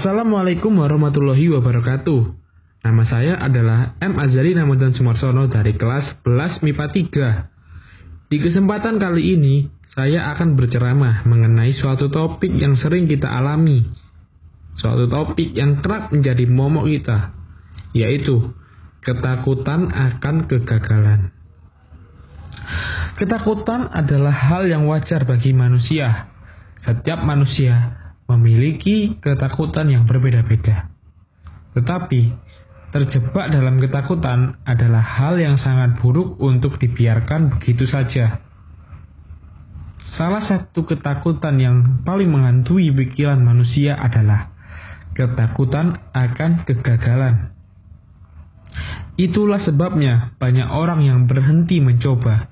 Assalamualaikum warahmatullahi wabarakatuh. Nama saya adalah M. Azari Namadan Sumarsono dari kelas 11 MIPA 3. Di kesempatan kali ini, saya akan berceramah mengenai suatu topik yang sering kita alami. Suatu topik yang kerap menjadi momok kita, yaitu ketakutan akan kegagalan. Ketakutan adalah hal yang wajar bagi manusia. Setiap manusia memiliki ketakutan yang berbeda-beda. Tetapi, terjebak dalam ketakutan adalah hal yang sangat buruk untuk dibiarkan begitu saja. Salah satu ketakutan yang paling menghantui pikiran manusia adalah ketakutan akan kegagalan. Itulah sebabnya banyak orang yang berhenti mencoba,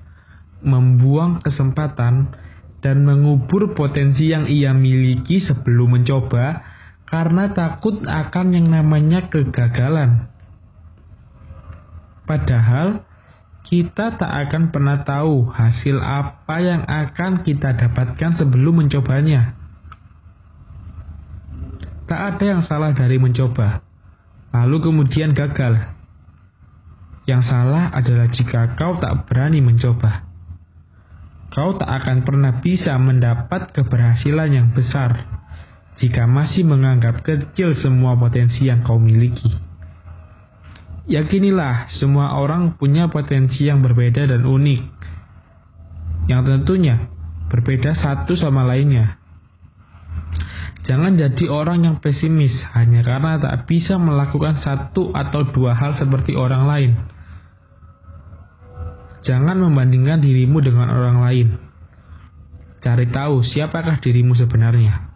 membuang kesempatan, dan mengubur potensi yang ia miliki sebelum mencoba karena takut akan yang namanya kegagalan. Padahal, kita tak akan pernah tahu hasil apa yang akan kita dapatkan sebelum mencobanya. Tak ada yang salah dari mencoba, lalu kemudian gagal. Yang salah adalah jika kau tak berani mencoba kau tak akan pernah bisa mendapat keberhasilan yang besar jika masih menganggap kecil semua potensi yang kau miliki. Yakinilah, semua orang punya potensi yang berbeda dan unik, yang tentunya berbeda satu sama lainnya. Jangan jadi orang yang pesimis hanya karena tak bisa melakukan satu atau dua hal seperti orang lain Jangan membandingkan dirimu dengan orang lain. Cari tahu siapakah dirimu sebenarnya.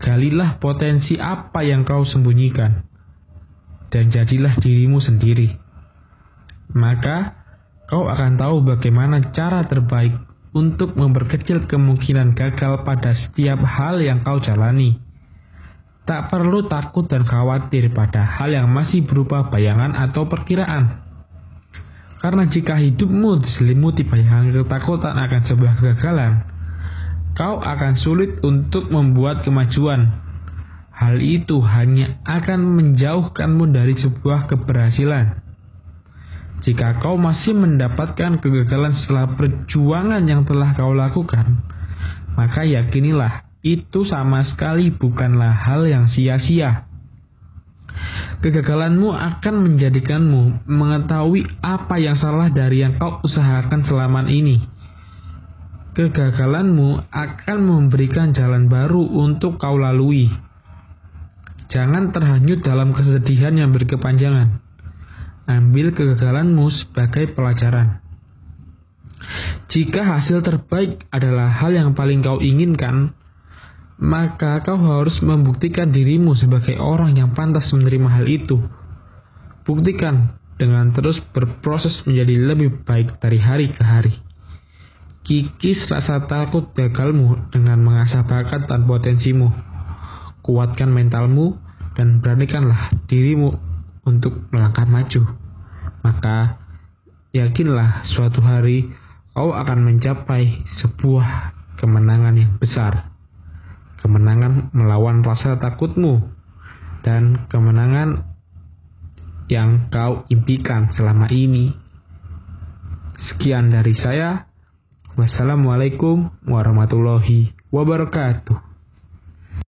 Galilah potensi apa yang kau sembunyikan. Dan jadilah dirimu sendiri. Maka kau akan tahu bagaimana cara terbaik untuk memperkecil kemungkinan gagal pada setiap hal yang kau jalani. Tak perlu takut dan khawatir pada hal yang masih berupa bayangan atau perkiraan. Karena jika hidupmu diselimuti bayangan ketakutan akan sebuah kegagalan, kau akan sulit untuk membuat kemajuan. Hal itu hanya akan menjauhkanmu dari sebuah keberhasilan. Jika kau masih mendapatkan kegagalan setelah perjuangan yang telah kau lakukan, maka yakinilah itu sama sekali bukanlah hal yang sia-sia. Kegagalanmu akan menjadikanmu mengetahui apa yang salah dari yang kau usahakan selama ini. Kegagalanmu akan memberikan jalan baru untuk kau lalui. Jangan terhanyut dalam kesedihan yang berkepanjangan. Ambil kegagalanmu sebagai pelajaran. Jika hasil terbaik adalah hal yang paling kau inginkan, maka kau harus membuktikan dirimu sebagai orang yang pantas menerima hal itu. Buktikan dengan terus berproses menjadi lebih baik dari hari ke hari. Kikis rasa takut gagalmu dengan mengasah bakat dan potensimu. Kuatkan mentalmu dan beranikanlah dirimu untuk melangkah maju. Maka yakinlah suatu hari kau akan mencapai sebuah kemenangan yang besar kemenangan melawan rasa takutmu, dan kemenangan yang kau impikan selama ini. Sekian dari saya. Wassalamualaikum warahmatullahi wabarakatuh.